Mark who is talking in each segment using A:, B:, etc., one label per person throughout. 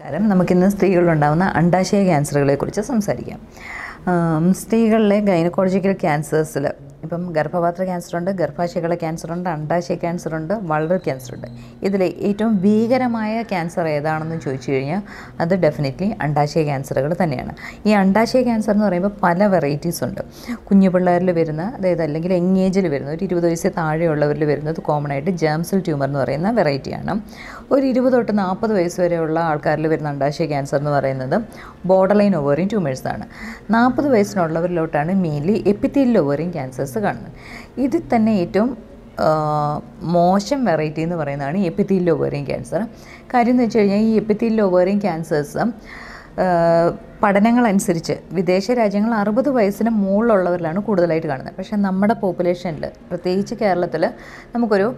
A: കാരണം നമുക്കിന്ന് സ്ത്രീകളിലുണ്ടാകുന്ന അണ്ടാശയ ക്യാൻസറുകളെ കുറിച്ച് സംസാരിക്കാം സ്ത്രീകളിലെ ഗൈനക്കോളജിക്കൽ ക്യാൻസേഴ്സിൽ ഇപ്പം ഗർഭപാത്ര ക്യാൻസറുണ്ട് ഗർഭാശയകളെ ക്യാൻസറുണ്ട് അണ്ടാശയ ക്യാൻസറുണ്ട് വളർ ക്യാൻസറുണ്ട്. ഇതിൽ ഏറ്റവും ഭീകരമായ ക്യാൻസർ ഏതാണെന്ന് ചോദിച്ചു കഴിഞ്ഞാൽ അത് ഡെഫിനറ്റ്ലി അണ്ടാശയ ക്യാൻസറുകൾ തന്നെയാണ്. ഈ അണ്ടാശയ ക്യാൻസർ എന്ന് പറയുമ്പോൾ പല വെറൈറ്റീസ് ഉണ്ട്. കുഞ്ഞു പിള്ളേരിൽ വരുന്ന അതായത് അല്ലെങ്കിൽ യങ് ഏജിൽ വരുന്ന ഒരു ഇരുപത് വയസ്സിൽ താഴെയുള്ളവരിൽ വരുന്നത് കോമൺ ആയിട്ട് ജാംസൽ ട്യൂമർ എന്ന് പറയുന്ന വെറൈറ്റിയാണ് ഒരു ഇരുപത് തൊട്ട് നാൽപ്പത് വയസ്സ് വരെയുള്ള ആൾക്കാരിൽ വരുന്ന അണ്ടാശയ ക്യാൻസർ എന്ന് പറയുന്നത് ബോർഡർ ലൈൻ ഓവറിൻ ട്യൂമേഴ്സാണ് നാൽപ്പത് വയസ്സിനുള്ളവരിലോട്ടാണ് മെയിൻലി എപ്പിത്തീലിൽ ഓവറിയും ക്യാൻസേഴ്സ് കാണുന്നത് ഇതിൽ തന്നെ ഏറ്റവും മോശം വെറൈറ്റി എന്ന് പറയുന്നതാണ് ഈ എപ്പിത്തീലിൽ ഓവറിൻ ക്യാൻസർ കാര്യം എന്ന് വെച്ച് കഴിഞ്ഞാൽ ഈ എപ്പിത്തീലിൽ ഓവറിൻ ക്യാൻസേഴ്സ് പഠനങ്ങളനുസരിച്ച് വിദേശ രാജ്യങ്ങൾ അറുപത് വയസ്സിന് മുകളിലുള്ളവരിലാണ് കൂടുതലായിട്ട് കാണുന്നത്. പക്ഷേ നമ്മുടെ പോപ്പുലേഷനിൽ പ്രത്യേകിച്ച് കേരളത്തിൽ നമുക്കൊരു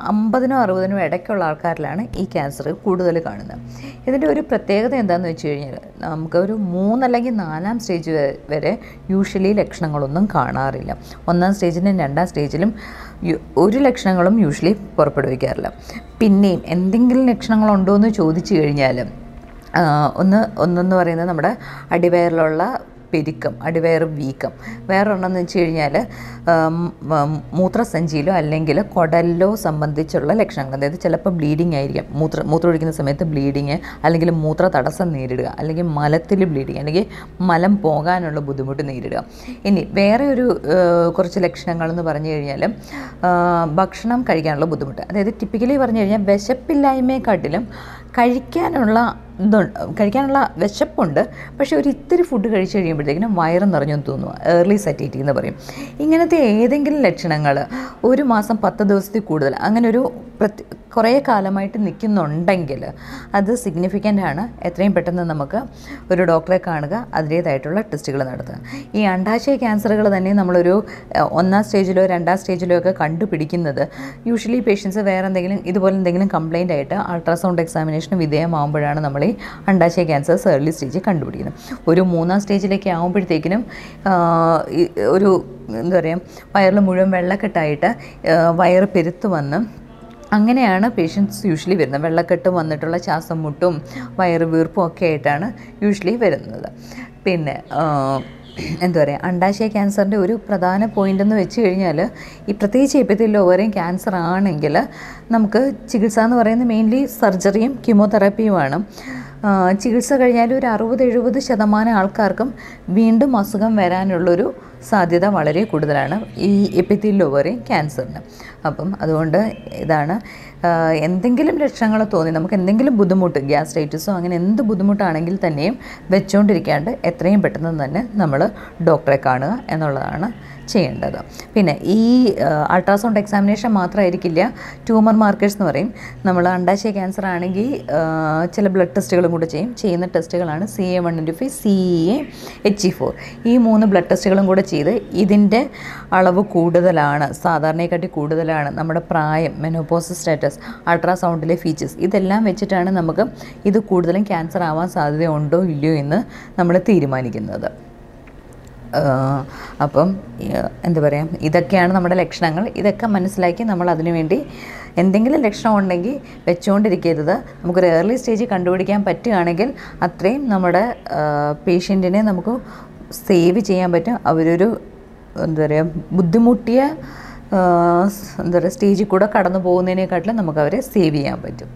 A: അമ്പതിനോ അറുപതിനോ ഇടയ്ക്കുള്ള ആൾക്കാരിലാണ് ഈ ക്യാൻസർ കൂടുതൽ കാണുന്നത്. ഇതിന്റെ ഒരു പ്രത്യേകത എന്താണെന്ന് വെച്ച് കഴിഞ്ഞാൽ നമുക്ക് ഒരു മൂന്നല്ലെങ്കിൽ നാലാം സ്റ്റേജ് വരെ- യൂഷ്വലി ലക്ഷണങ്ങളൊന്നും കാണാറില്ല. ഒന്നാം സ്റ്റേജിലും രണ്ടാം സ്റ്റേജിലും ഒരു ലക്ഷണങ്ങളും യൂഷ്വലി പുറപ്പെടുവിക്കാറില്ല. പിന്നെയും എന്തെങ്കിലും ലക്ഷണങ്ങളുണ്ടോ എന്ന് ചോദിച്ചു കഴിഞ്ഞാൽ ഒന്ന് ഒന്നെന്ന് പറയുന്നത് നമ്മുടെ അടിവയറിലുള്ള പെരുക്കം അടിവയർ വീക്കം. വേറൊരെണ്ണമെന്ന് വെച്ച് കഴിഞ്ഞാൽ മൂത്രസഞ്ചിയിലോ അല്ലെങ്കിൽ കുടലിലോ സംബന്ധിച്ചുള്ള ലക്ഷണങ്ങൾ. അതായത് ചിലപ്പോൾ ബ്ലീഡിങ് ആയിരിക്കാം. മൂത്ര മൂത്രം ഒഴിക്കുന്ന സമയത്ത് ബ്ലീഡിങ് അല്ലെങ്കിൽ മൂത്ര തടസ്സം നേരിടുക അല്ലെങ്കിൽ മലത്തിൽ ബ്ലീഡിങ് അല്ലെങ്കിൽ മലം പോകാനുള്ള ബുദ്ധിമുട്ട് നേരിടുക. ഇനി വേറെ ഒരു കുറച്ച് ലക്ഷണങ്ങൾ എന്ന് പറഞ്ഞു കഴിഞ്ഞാൽ ഭക്ഷണം കഴിക്കാനുള്ള ബുദ്ധിമുട്ട്. അതായത് ടിപ്പിക്കലി പറഞ്ഞു കഴിഞ്ഞാൽ വിശപ്പില്ലായ്മയെക്കാട്ടിലും കഴിക്കാനുള്ള കഴിക്കാനുള്ള വിശപ്പുണ്ട്. പക്ഷേ ഒരു ഇത്തിരി ഫുഡ് കഴിച്ച് കഴിയുമ്പോഴത്തേക്കിനും വയറ് നിറഞ്ഞു തോന്നുന്നു ഏർലി സെറ്റിറ്റി എന്ന് പറയും. ഇങ്ങനത്തെ ഏതെങ്കിലും ലക്ഷണങ്ങൾ ഒരു മാസം പത്ത് ദിവസത്തിൽ കൂടുതൽ അങ്ങനെ ഒരു പ്രത്യ കുറേ കാലമായിട്ട് നിൽക്കുന്നുണ്ടെങ്കിൽ അത് സിഗ്നിഫിക്കന്റ് ആണ്. എത്രയും പെട്ടെന്ന് നമുക്ക് ഒരു ഡോക്ടറെ കാണുക അതിന്റേതായിട്ടുള്ള ടെസ്റ്റുകൾ നടത്തുക. ഈ അണ്ടാശയ ക്യാൻസറുകൾ തന്നെ നമ്മളൊരു ഒന്നാം സ്റ്റേജിലോ രണ്ടാം സ്റ്റേജിലോ ഒക്കെ കണ്ടുപിടിക്കുന്നത് യൂഷ്വലി പേഷ്യൻസ് വേറെ എന്തെങ്കിലും ഇതുപോലെ എന്തെങ്കിലും കംപ്ലയിന്റ് ആയിട്ട് അൾട്രാസൗണ്ട് എക്സാമിനേഷന് വിധേയമാകുമ്പോഴാണ് നമ്മൾ ഈ അണ്ടാശയ ക്യാൻസേഴ്സ് ഏർലി സ്റ്റേജിൽ കണ്ടുപിടിക്കുന്നത്. ഒരു മൂന്നാം സ്റ്റേജിലേക്ക് ആകുമ്പോഴത്തേക്കിനും ഒരു എന്താ പറയുക വയറിൽ മുഴുവൻ വെള്ളക്കെട്ടായിട്ട് വയറ് പെരുത്ത് വന്ന് അങ്ങനെയാണ് പേഷ്യൻസ് യൂഷ്വലി വരുന്നത്. വെള്ളക്കെട്ട് വന്നിട്ടുള്ള ശ്വാസം മുട്ടും വയറുവീർപ്പും ഒക്കെ ആയിട്ടാണ് യൂഷ്വലി വരുന്നത്. പിന്നെ എന്താ പറയുക അണ്ടാശയ ക്യാൻസറിന്റെ ഒരു പ്രധാന പോയിന്റ് എന്ന് വെച്ച് കഴിഞ്ഞാൽ ഈ പ്രത്യേകിച്ച് എപ്പത്തിൽ ഓവറിയും ക്യാൻസർ ആണെങ്കിൽ നമുക്ക് ചികിത്സ എന്ന് പറയുന്നത് മെയിൻലി സർജറിയും കീമോതെറാപ്പിയുമാണ് ചികിത്സ കഴിഞ്ഞാൽ ഒരു അറുപത് എഴുപത് ശതമാനം ആൾക്കാർക്കും വീണ്ടും അസുഖം വരാനുള്ളൊരു സാധ്യത വളരെ കൂടുതലാണ് ഈ എപ്പിത്തിൽ ഓവറിയും ക്യാൻസറിന്. അപ്പം അതുകൊണ്ട് ഇതാണ് എന്തെങ്കിലും ലക്ഷണങ്ങൾ തോന്നി നമുക്ക് എന്തെങ്കിലും ബുദ്ധിമുട്ട് ഗ്യാസ്ട്രൈറ്റിസോ അങ്ങനെ എന്ത് ബുദ്ധിമുട്ടാണെങ്കിൽ തന്നെയും വെച്ചുകൊണ്ടിരിക്കാണ്ട് എത്രയും പെട്ടെന്ന് തന്നെ നമ്മൾ ഡോക്ടറെ കാണുക എന്നുള്ളതാണ് ചെയ്യേണ്ടത്. പിന്നെ ഈ അൾട്രാസൗണ്ട് എക്സാമിനേഷൻ മാത്രമായിരിക്കില്ല ട്യൂമർ മാർക്കേഴ്സ് എന്ന് പറയും. നമ്മൾ അണ്ടാശയ ക്യാൻസർ ആണെങ്കിൽ ചില ബ്ലഡ് ടെസ്റ്റുകളും കൂടെ ചെയ്യും. ചെയ്യുന്ന ടെസ്റ്റുകളാണ് C A one into five C A H E four ഈ മൂന്ന് ബ്ലഡ് ടെസ്റ്റുകളും കൂടെ ചെയ്ത് ഇതിന്റെ അളവ് കൂടുതലാണ് സാധാരണയെക്കാട്ടി കൂടുതലാണ് നമ്മുടെ പ്രായം മെനോപോസ് സ്റ്റാറ്റസ് അൾട്രാസൗണ്ടിലെ ഫീച്ചേഴ്സ് ഇതെല്ലാം വെച്ചിട്ടാണ് നമുക്ക് ഇത് കൂടുതലും ക്യാൻസർ ആവാൻ സാധ്യതയുണ്ടോ ഇല്ലയോ എന്ന് നമ്മൾ തീരുമാനിക്കുന്നത്. അപ്പം എന്താ പറയുക ഇതൊക്കെയാണ് നമ്മുടെ ലക്ഷണങ്ങൾ. ഇതൊക്കെ മനസ്സിലാക്കി നമ്മൾ അതിനുവേണ്ടി എന്തെങ്കിലും ലക്ഷണം ഉണ്ടെങ്കിൽ വെച്ചുകൊണ്ടിരിക്കരുത് നമുക്കൊരു ഏർലി സ്റ്റേജിൽ കണ്ടുപിടിക്കാൻ പറ്റുകയാണെങ്കിൽ അത്രയും നമ്മുടെ പേഷ്യന്റിനെ നമുക്ക് സേവ് ചെയ്യാൻ പറ്റും. അവരൊരു എന്താ പറയുക ബുദ്ധിമുട്ടിയ എന്താ പറയുക സ്റ്റേജിൽ കൂടെ കടന്നു പോകുന്നതിനെക്കാട്ടിലും നമുക്ക് അവരെ സേവ് ചെയ്യാൻ പറ്റും.